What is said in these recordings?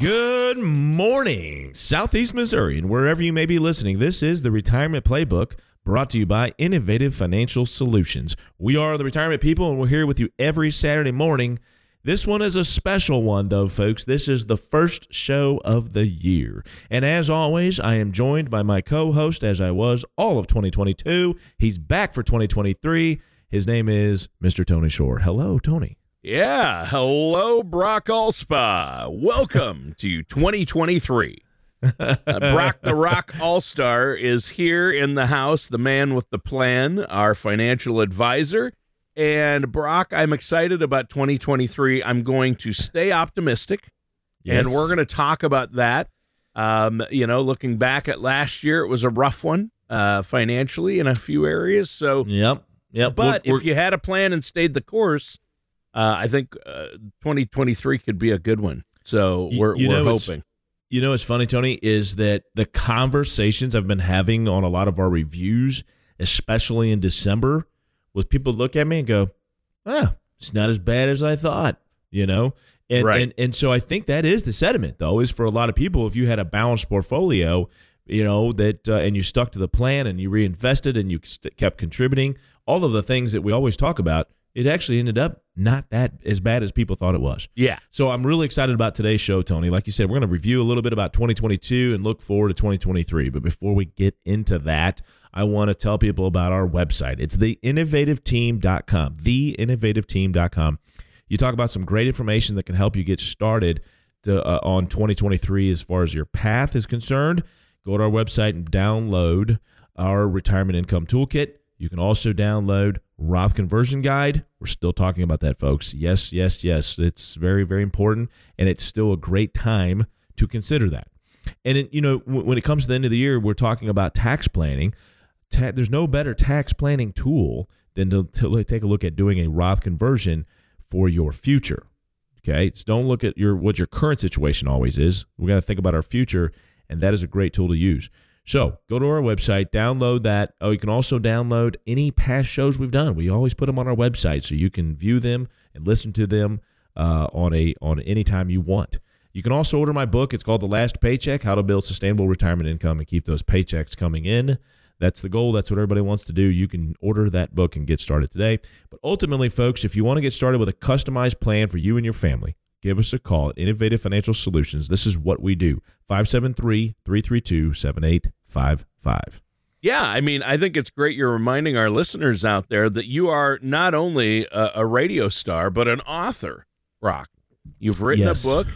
Good morning, Southeast Missouri, and wherever you may be listening. This is the Retirement Playbook brought to you by Innovative Financial Solutions. We are the retirement people, and we're here with you every Saturday morning this one is a special one, though, folks. This is the first show of the year. And as always, I am joined by my co host, as I was all of 2022. He's back for 2023. His name is Mr. Tony Shore. Hello, Tony. Yeah. Hello, Brock Allspa. Welcome to 2023. uh, Brock the Rock All Star is here in the house, the man with the plan, our financial advisor. And Brock, I'm excited about 2023. I'm going to stay optimistic, yes. and we're going to talk about that. Um, you know, looking back at last year, it was a rough one uh, financially in a few areas. So, yep, yep. But we're, if you had a plan and stayed the course, uh, I think uh, 2023 could be a good one. So we're you, you we're hoping. You know, what's funny, Tony, is that the conversations I've been having on a lot of our reviews, especially in December was people look at me and go, ah, it's not as bad as I thought, you know? And, right. and, and so I think that is the sentiment, though, is for a lot of people, if you had a balanced portfolio, you know, that, uh, and you stuck to the plan and you reinvested and you st- kept contributing, all of the things that we always talk about, it actually ended up not that as bad as people thought it was. Yeah. So I'm really excited about today's show, Tony. Like you said, we're going to review a little bit about 2022 and look forward to 2023. But before we get into that, I want to tell people about our website. It's theinnovativeteam.com. Theinnovativeteam.com. You talk about some great information that can help you get started to, uh, on 2023 as far as your path is concerned. Go to our website and download our retirement income toolkit. You can also download Roth conversion guide. We're still talking about that, folks. Yes, yes, yes. It's very, very important, and it's still a great time to consider that. And it, you know, when it comes to the end of the year, we're talking about tax planning ta- there's no better tax planning tool than to, to take a look at doing a Roth conversion for your future. Okay, so don't look at your what your current situation always is. We got to think about our future, and that is a great tool to use. So go to our website, download that. Oh, you can also download any past shows we've done. We always put them on our website, so you can view them and listen to them uh, on a on any time you want. You can also order my book. It's called The Last Paycheck: How to Build Sustainable Retirement Income and Keep Those Paychecks Coming In. That's the goal. That's what everybody wants to do. You can order that book and get started today. But ultimately, folks, if you want to get started with a customized plan for you and your family, give us a call at Innovative Financial Solutions. This is what we do 573 332 7855. Yeah, I mean, I think it's great you're reminding our listeners out there that you are not only a, a radio star, but an author, Rock. You've written yes. a book.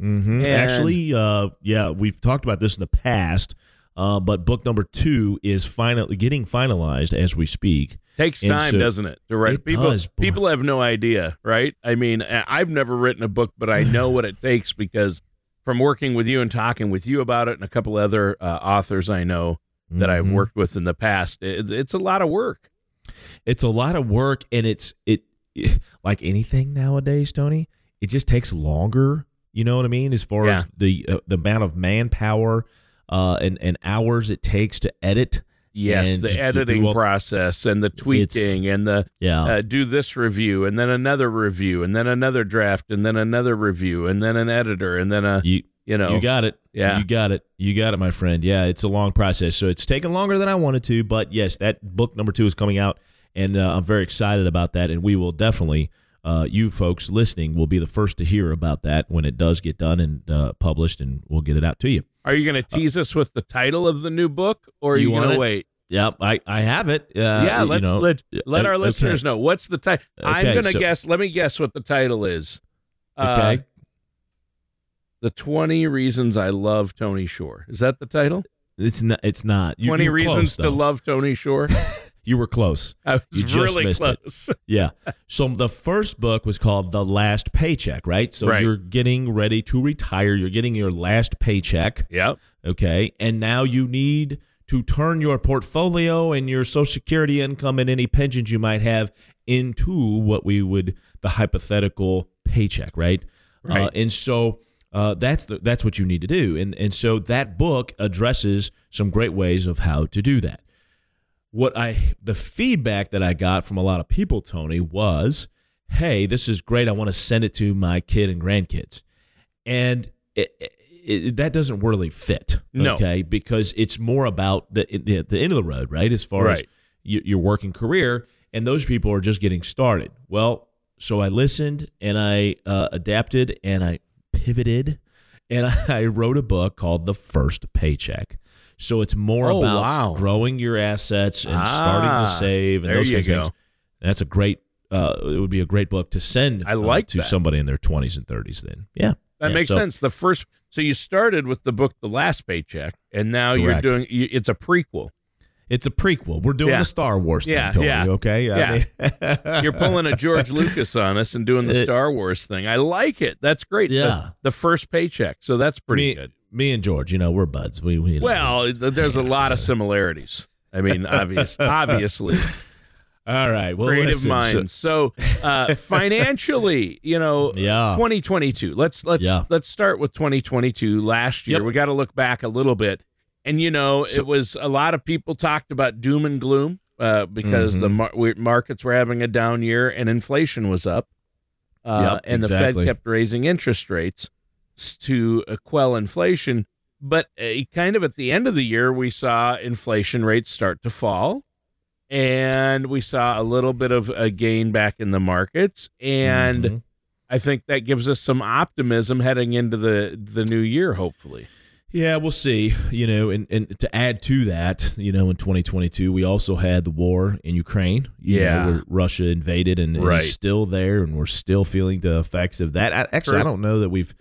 Mm-hmm. Actually, uh, yeah, we've talked about this in the past. Uh, but book number two is finally getting finalized as we speak. Takes time, so, doesn't it? To write. It people, does. People have no idea, right? I mean, I've never written a book, but I know what it takes because from working with you and talking with you about it, and a couple other uh, authors I know that mm-hmm. I've worked with in the past, it, it's a lot of work. It's a lot of work, and it's it, it like anything nowadays, Tony. It just takes longer. You know what I mean? As far yeah. as the uh, the amount of manpower uh, and, and hours it takes to edit. Yes, the editing all, process and the tweaking and the yeah. Uh, do this review and then another review and then another draft and then another review and then an editor and then a you, you know. you got it. Yeah. You got it. You got it my friend. Yeah it's a long process. So it's taken longer than I wanted to but yes that book number two is coming out and uh, I'm very excited about that and we will definitely uh, you folks listening will be the first to hear about that when it does get done and uh, published and we'll get it out to you. Are you going to tease us with the title of the new book, or are you, you going to wait? Yep, I, I have it. Uh, yeah, let's you know, let let our okay. listeners know what's the title. I'm gonna so- guess. Let me guess what the title is. Uh, Okay. the 20 reasons I love Tony Shore. Is that the title? It's not. It's not. You, 20 you reasons close, to love Tony Shore. You were close. I was You just really missed it. Yeah. So the first book was called The Last Paycheck, right? So Right. you're getting ready to retire. You're getting your last paycheck. Yep. Okay. And now you need to turn your portfolio and your social security income and any pensions you might have into what we would the hypothetical paycheck, right? Right. Uh, and so uh, that's the, that's what you need to do. And and so that book addresses some great ways of how to do that. What I the feedback that I got from a lot of people, Tony, was, "Hey, this is great. I want to send it to my kid and grandkids." And it, it, it, that doesn't really fit, No. okay? Because it's more about the, the the end of the road, right? As far as Right. your, your working career, and those people are just getting started. Well, so I listened and I uh, adapted and I pivoted and I wrote a book called The First Paycheck. So it's more Oh, about wow. growing your assets and starting Ah, to save and there those you kinds of things. That's a great. Uh, it would be a great book to send. I uh, like to that. somebody in their twenties and thirties. Then, yeah, That Yeah, makes so- sense. The first, so you started with the book, The Last Paycheck, and now Correct. you're doing. You, it's a prequel. It's a prequel. We're doing Yeah. a Star Wars thing, Yeah, Tony. yeah. Okay. I mean- You're pulling a George Lucas on us and doing the It- Star Wars thing. I like it. That's great. Yeah. The, first paycheck. So that's pretty me, good. Me and George, you know, we're buds. We, we Well, th- there's a lot of similarities. I mean, obvious, obviously, all right. Well, creative listen, so- minds. So, uh, financially, you know, Yeah. 2022. Let's let's Yeah. let's start with 2022. Last year, Yep. we got to look back a little bit, and you know, So- it was a lot of people talked about doom and gloom uh, because the Mhm. mar- we- markets were having a down year and inflation was up, uh, Yep, and exactly. the Fed kept raising interest rates to uh, quell inflation. But uh, kind of at the end of the year, we saw inflation rates start to fall. And we saw a little bit of a gain back in the markets. And Mhm. I think that gives us some optimism heading into the the new year, hopefully. Yeah, we'll see. You know, and, and to add to that, you know, in 2022, we also had the war in Ukraine. You know, Yeah. where Russia invaded and, and Right. it's still there, and we're still feeling the effects of that. I, actually, True. I don't know that we've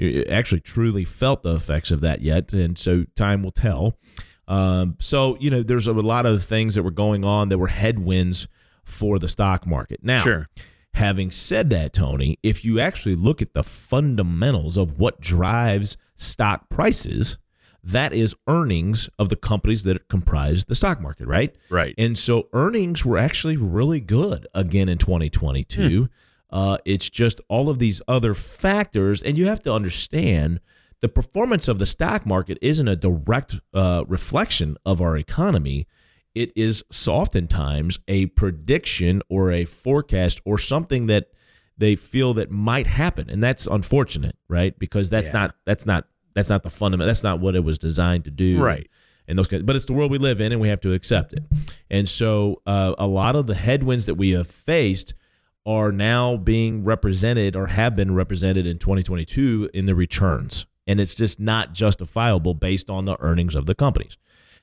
actually truly felt the effects of that yet, and so time will tell. Um, so, you know, there's a lot of things that were going on that were headwinds for the stock market. Now, Sure. Having said that, Tony, if you actually look at the fundamentals of what drives stock prices, that is earnings of the companies that comprise the stock market, right? Right. And so earnings were actually really good again in 2022. Uh, it's just all of these other factors, and you have to understand the performance of the stock market isn't a direct uh, reflection of our economy. It is oftentimes a prediction or a forecast or something that they feel that might happen, and that's unfortunate, right? Because that's Yeah. not that's not that's not the fundamental. That's not what it was designed to do, Right. and those kinds. But it's the world we live in, and we have to accept it. And so, uh, a lot of the headwinds that we have faced are now being represented or have been represented in 2022 in the returns, and it's just not justifiable based on the earnings of the companies.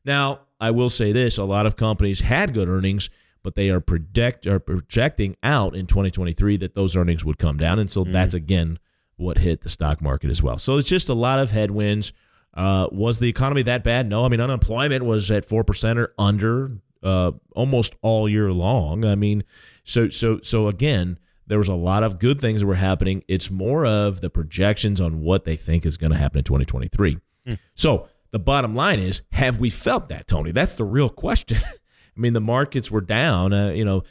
Now, I will say this: a lot of companies had good earnings, but they are predict are projecting out in 2023 that those earnings would come down, and so that's again what hit the stock market as well. So it's just a lot of headwinds. Uh, was the economy that bad? No. I mean, unemployment was at four percent or under uh, almost all year long. I mean, so so so again, there was a lot of good things that were happening. It's more of the projections on what they think is going to happen in 2023. So the bottom line is, have we felt that, Tony? That's the real question. I mean, the markets were down. Uh, you know,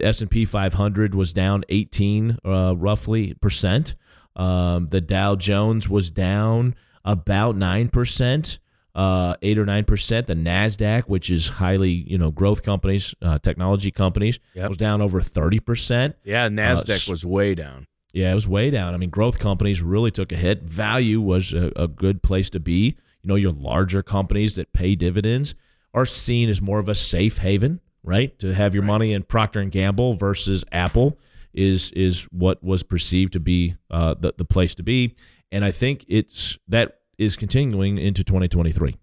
S and P 500 was down 18, uh, roughly percent. Um, the Dow Jones was down about nine percent, uh, eight or nine percent. The Nasdaq, which is highly you know growth companies, uh, technology companies, Yep. was down over thirty percent. Yeah, Nasdaq s- was way down. Yeah, it was way down. I mean, growth companies really took a hit. Value was a, a good place to be. You know, your larger companies that pay dividends are seen as more of a safe haven, right? To have your money in Procter and Gamble versus Apple is is what was perceived to be uh, the the place to be. And I think it's that is continuing into 2023.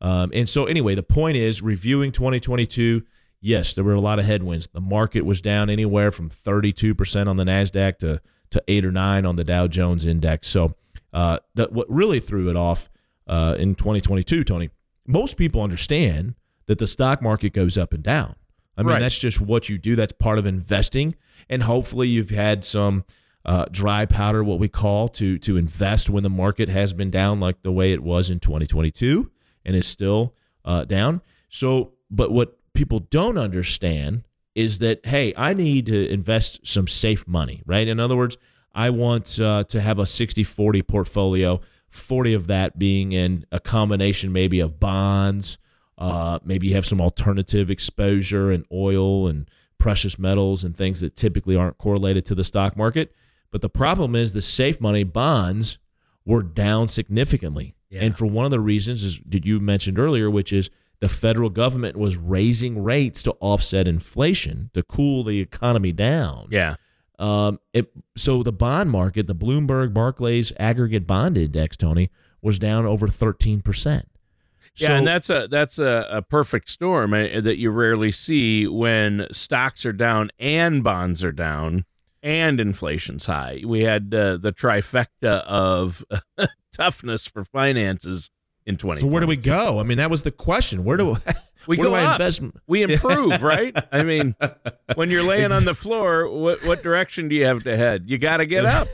Um, and so, anyway, the point is reviewing 2022. Yes, there were a lot of headwinds. The market was down anywhere from 32% on the NASDAQ to, to 8 or 9 on the Dow Jones index. So, uh, that, what really threw it off uh, in 2022, Tony, most people understand that the stock market goes up and down. I mean, Right. that's just what you do. That's part of investing. And hopefully, you've had some uh, dry powder, what we call, to to invest when the market has been down, like the way it was in 2022, and is still uh, down. So, but what people don't understand is that hey, I need to invest some safe money, right? In other words, I want uh, to have a 60-40 portfolio. 40 of that being in a combination maybe of bonds, uh, maybe you have some alternative exposure in oil and precious metals and things that typically aren't correlated to the stock market. But the problem is the safe money bonds were down significantly. And for one of the reasons is that you mentioned earlier, which is the federal government was raising rates to offset inflation to cool the economy down. Yeah. Um, it, so the bond market, the Bloomberg Barclays Aggregate Bond Index, Tony, was down over thirteen percent. Yeah, and that's a that's a, a perfect storm uh, that you rarely see when stocks are down and bonds are down and inflation's high. We had uh, the trifecta of toughness for finances in 20. so where do we go? I mean, that was the question. Where do We where go do I up. invest? We improve, right? I mean, when you're laying on the floor, what what direction do you have to head? You got to get up.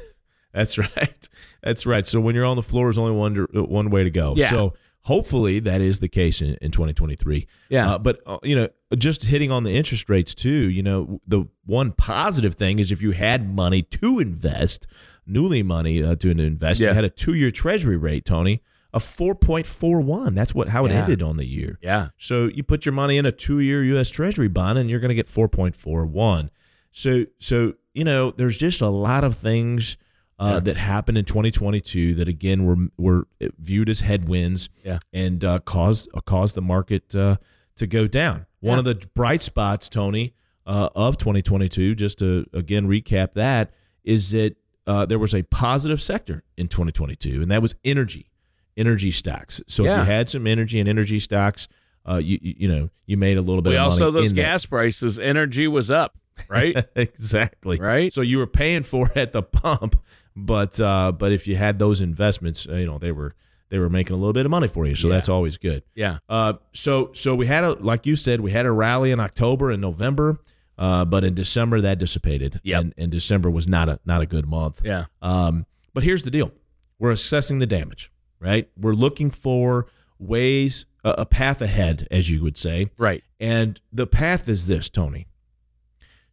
That's right. That's right. So when you're on the floor, there's only one one way to go. Yeah. So hopefully that is the case in, in 2023. Yeah. Uh, but uh, you know, just hitting on the interest rates too. You know, the one positive thing is if you had money to invest, newly money uh, to invest, Yeah. you had a two year Treasury rate, Tony, of 4.41. That's what how it Yeah. ended on the year. Yeah. So you put your money in a two-year U.S. Treasury bond, and you're going to get 4.41. So, so you know, there's just a lot of things uh, Yeah. that happened in 2022 that again were were viewed as headwinds, Yeah. and uh, caused uh, caused the market uh, to go down. One Yeah. of the bright spots, Tony, uh, of 2022, just to again recap that, is that uh, there was a positive sector in 2022, and that was energy, energy stocks. So if you had some energy and energy stocks, uh, you, you know you made a little bit We of also those in that. gas prices, energy was up, right? exactly Right. So you were paying for it at the pump, but uh, but if you had those investments, uh, you know they were they were making a little bit of money for you. So Yeah. that's always good. yeah. Uh, so so we had a like you said, we had a rally in October and November, uh, but in December that dissipated. Yep. and, and December was not a not a good month. Yeah. Um, but here's the deal: we're assessing the damage, right? We're looking for ways, a, a path ahead, as you would say, Right. and the path is this, Tony.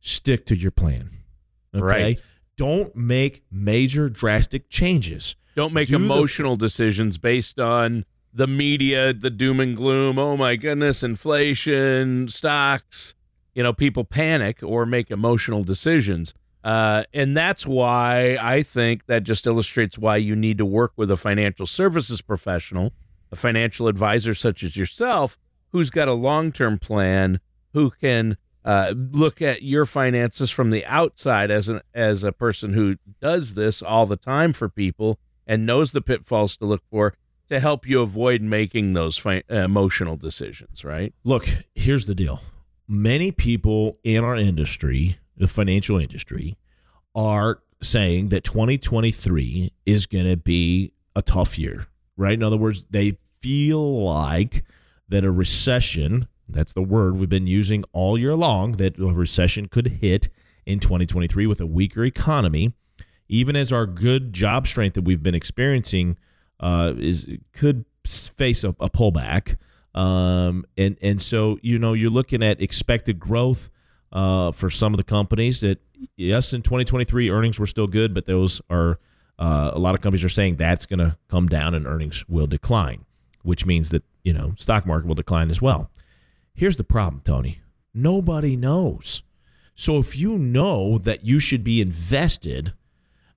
Stick to your plan. Okay. Right. Don't make major drastic changes. Don't make Do the- emotional decisions based on the media, the doom and gloom. Oh my goodness, inflation, stocks. You know, people panic or make emotional decisions. Uh, and that's why I think that just illustrates why you need to work with a financial services professional, a financial advisor such as yourself, who's got a long term plan, who can uh, look at your finances from the outside as an as a person who does this all the time for people and knows the pitfalls to look for to help you avoid making those fi- uh, emotional decisions. Right? Look, here's the deal. Many people in our industry, the financial industry, are saying that 2023 is going to be a tough year, right? In other words, they feel like that a recession, that's the word we've been using all year long, that a recession could hit in 2023 with a weaker economy, even as our good job strength that we've been experiencing uh, is could face a, a pullback. Um, and and so you know you're looking at expected growth uh, for some of the companies that yes in 2023 earnings were still good, but those are uh, a lot of companies are saying that's going to come down and earnings will decline, which means that you know stock market will decline as well. Here's the problem, Tony. Nobody knows. So if you know that you should be invested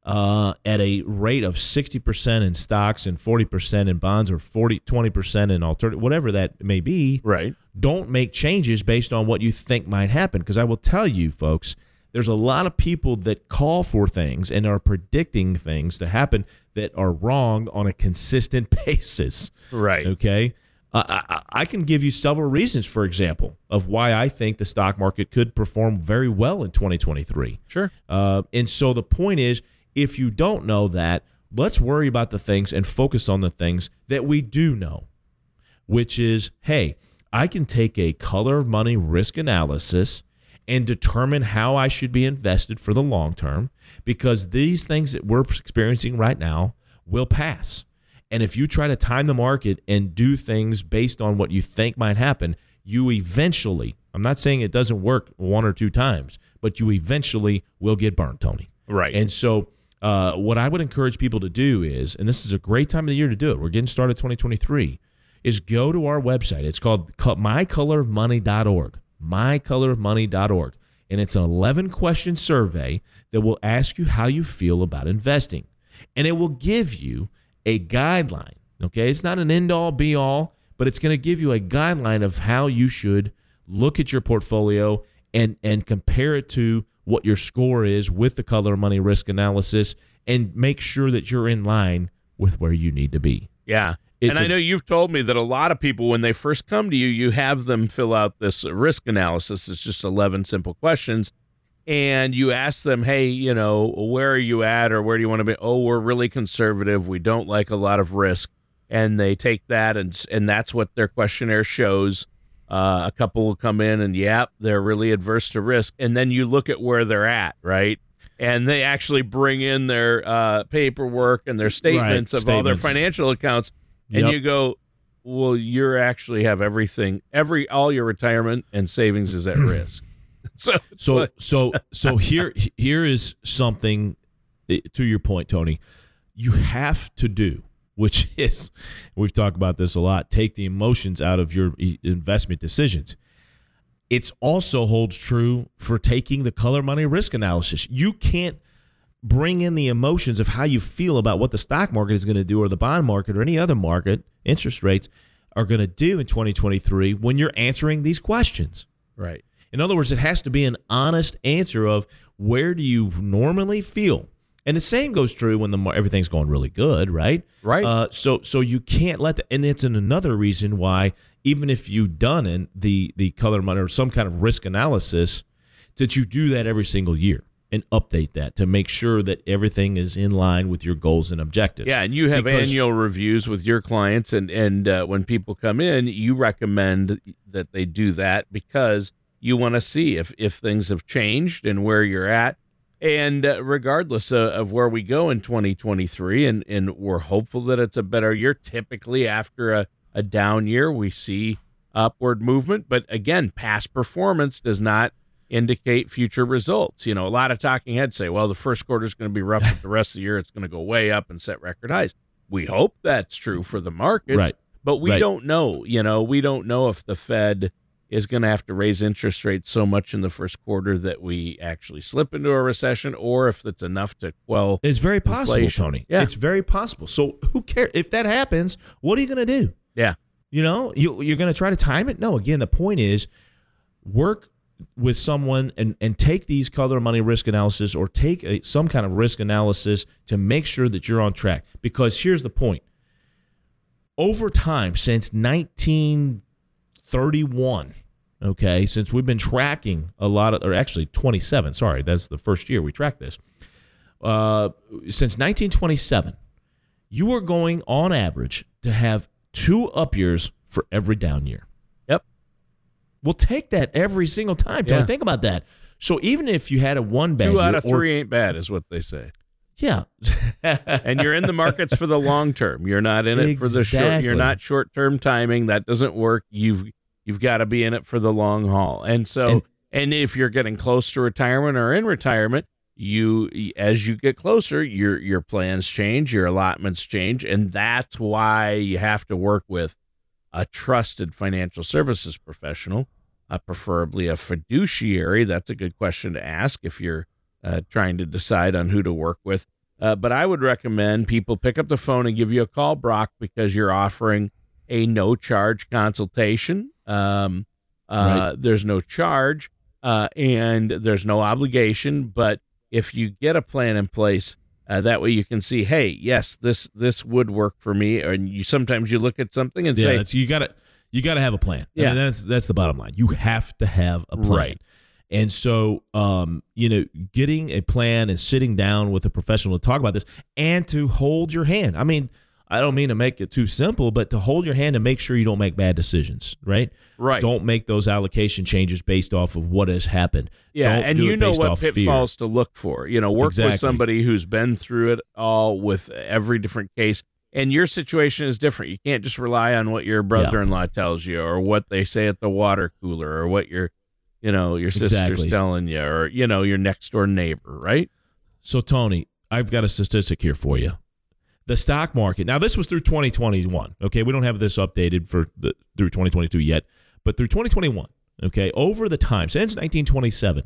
uh, at a rate of 60% in stocks and 40% in bonds or 40 20% in alternative whatever that may be Right. don't make changes based on what you think might happen because i will tell you folks there's a lot of people that call for things and are predicting things to happen that are wrong on a consistent basis Right. okay Uh, I, I can give you several reasons, for example, of why I think the stock market could perform very well in 2023. Sure. Uh, and so the point is, if you don't know that, let's worry about the things and focus on the things that we do know, which is, hey, I can take a color of money risk analysis and determine how I should be invested for the long term because these things that we're experiencing right now will pass. And if you try to time the market and do things based on what you think might happen, you eventually, I'm not saying it doesn't work one or two times, but you eventually will get burnt, Tony. Right. And so, uh, what I would encourage people to do is, and this is a great time of the year to do it, we're getting started 2023, is go to our website. It's called mycolorofmoney.org, mycolorofmoney.org. And it's an 11 question survey that will ask you how you feel about investing. And it will give you a guideline. Okay. It's not an end all be all, but it's going to give you a guideline of how you should look at your portfolio and, and compare it to what your score is with the color money risk analysis and make sure that you're in line with where you need to be. Yeah. It's and I know you've told me that a lot of people, when they first come to you, you have them fill out this risk analysis. It's just 11 simple questions. And you ask them, hey, you know, where are you at or where do you want to be? Oh, we're really conservative. We don't like a lot of risk. And they take that, and, and that's what their questionnaire shows. Uh, a couple will come in and, yep, they're really adverse to risk. And then you look at where they're at, right? And they actually bring in their uh, paperwork and their statements of all their financial accounts and Yep. you go well you're actually have everything every all your retirement and savings is at risk so So like- so so here here is something eh, to your point, Tony. You have to do, which is we've talked about this a lot. Take the emotions out of your investment decisions. It's also holds true for taking the color money risk analysis. You can't bring in the emotions of how you feel about what the stock market is going to do or the bond market or any other market, interest rates are going to do in 2023 when you're answering these questions. right In other words, it has to be an honest answer of where do you normally feel, and the same goes true when the everything's going really good, right? Right. Uh, so so you can't let that, and it's an, another reason why even if you've done in the the color money or some kind of risk analysis, that you do that every single year and update that to make sure that everything is in line with your goals and objectives. yeah and you have Because- annual reviews with your clients and and uh, when people come in you recommend that they do that because you want to see if if things have changed and where you're at. And uh, regardless of, of where we go in 2023 and and we're hopeful that it's a better year. Typically after a, a down year we see upward movement. But again past performance does not indicate future results. You know a lot of talking heads say well the first quarter is going to be rough but the rest of the year it's going to go way up and set record highs. We hope that's true for the markets Right. but we Right. don't know. You know we don't know if the fed is going to have to raise interest rates so much in the first quarter that we actually slip into a recession or if it's enough to quell It's very possible, Inflation. Tony. Yeah. It's very possible. So who cares if that happens? What are you going to do? yeah You know, you, you're going to try to time it? No. Again, the point is work with someone and, and take these color money risk analysis or take a, some kind of risk analysis to make sure that you're on track. Because here's the point over time, since 1931, okay, since we've been tracking a lot of, or actually 27, sorry, that's the first year we tracked this. Uh, since 1927, you are going on average to have two up years for every down year. Yep. We'll take that every single time. Don't Yeah. think about that. So even if you had a one bad two out of or- three ain't bad is what they say yeah, and you're in the markets for the long term you're not in it for the short Exactly. you're not short term timing that doesn't work you've you've got to be in it for the long haul. And so And- and if you're getting close to retirement or in retirement you as you get closer your your plans change your allotments change and that's why you have to work with a trusted financial services professional uh, preferably a fiduciary. That's a good question to ask if you're uh, trying to decide on who to work with. Uh, but i would recommend people pick up the phone and give you a call brock because you're offering a no charge consultation um, uh, there's no charge uh, and there's no obligation. But if you get a plan in place, Uh, that way you can see, hey, yes, this this would work for me. And you sometimes you look at something and Yeah, say, you got to you got to have a plan. I Yeah. mean, that's that's the bottom line. You have to have a plan. Right. And so, um, you know, getting a plan and sitting down with a professional to talk about this and to hold your hand. I mean, I don't mean to make it too simple, but to hold your hand and make sure you don't make bad decisions, right? right, Don't make those allocation changes based off of what has happened. yeah, Don't and you know what off fear. pitfalls to look for. You know, work Exactly. with somebody who's been through it all with every different case. And your situation is different. You can't just rely on what your brother-in-law tells you, or what they say at the water cooler, or what your, you know, your sister's Exactly. telling you, or you know, your next door neighbor, right? So, Tony, I've got a statistic here for you. The stock market. Now, this was through 2021. Okay, we don't have this updated for the, through 2022 yet, but through 2021. Okay, over the time since 1927,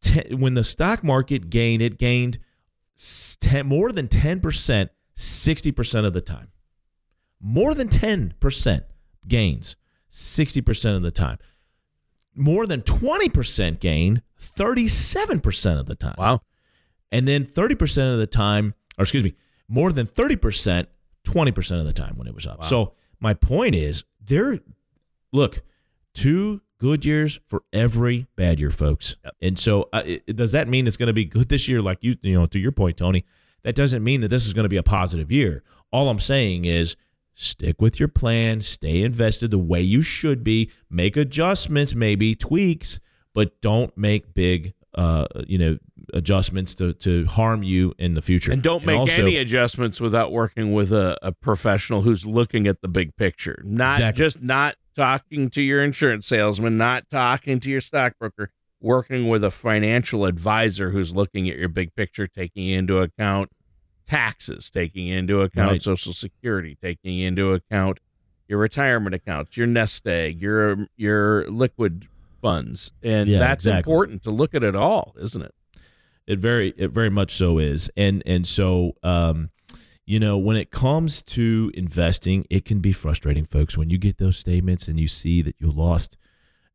te- when the stock market gained, it gained 10, more than 10 percent, 60 percent of the time. More than 10 percent gains, 60 percent of the time. More than 20 percent gain, 37 percent of the time Wow. and then 30% of the time or excuse me more than 30% 20% of the time when it was up. So my point is there look two good years for every bad year folks. Yep. and so uh, it, does that mean it's going to be good this year? Like you you know to your point tony that doesn't mean that this is going to be a positive year. All i'm saying is stick with your plan stay invested the way you should be make adjustments maybe tweaks but don't make big uh you know adjustments to to harm you in the future And don't make also- any adjustments without working with a, a professional who's looking at the big picture. Not Exactly. just not talking to your insurance salesman, not talking to your stockbroker, working with a financial advisor who's looking at your big picture, taking into account taxes, taking into account Right. social security, taking into account your retirement accounts, your nest egg, your your liquid funds. And Yeah, that's exactly. important to look at it all, isn't it? It very it very much so is. And and so um you know, when it comes to investing, it can be frustrating, folks, when you get those statements and you see that you lost,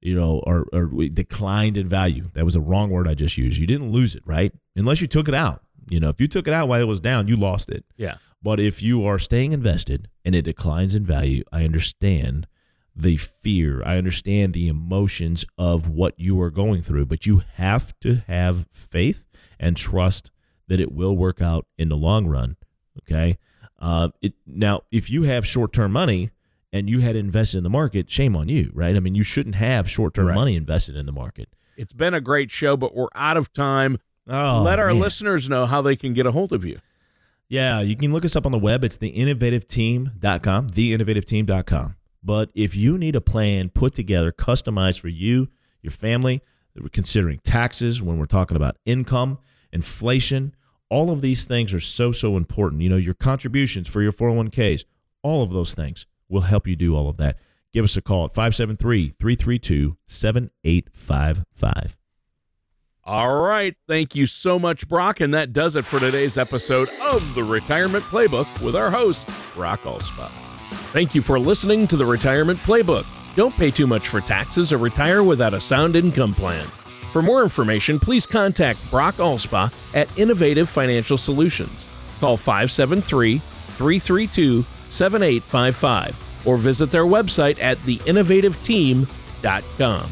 you know, or, or declined in value. That was a wrong word I just used. You didn't lose it, right? Unless you took it out. You know, if you took it out while it was down, you lost it. Yeah. But if you are staying invested and it declines in value, I understand the fear. I understand the emotions of what you are going through, but you have to have faith and trust that it will work out in the long run. Okay. Uh, it, now, if you have short term money and you had invested in the market, shame on you, right? I mean, you shouldn't have short term Right. money invested in the market. It's been a great show, but we're out of time. Oh, Let our man. listeners know how they can get a hold of you. Yeah, you can look us up on the web. It's theinnovativeteam.com, theinnovativeteam.com. But if you need a plan put together, customized for you, your family, we're considering taxes when we're talking about income, inflation, all of these things are so, so important. You know, your contributions for your 401ks, all of those things will help you do all of that. Give us a call at 573 332 7855. All right. Thank you so much, Brock. And that does it for today's episode of the Retirement Playbook with our host, Brock Allspa. Thank you for listening to the Retirement Playbook. Don't pay too much for taxes or retire without a sound income plan. For more information, please contact Brock Alspa at Innovative Financial Solutions. Call 573 332 7855 or visit their website at theinnovativeteam.com.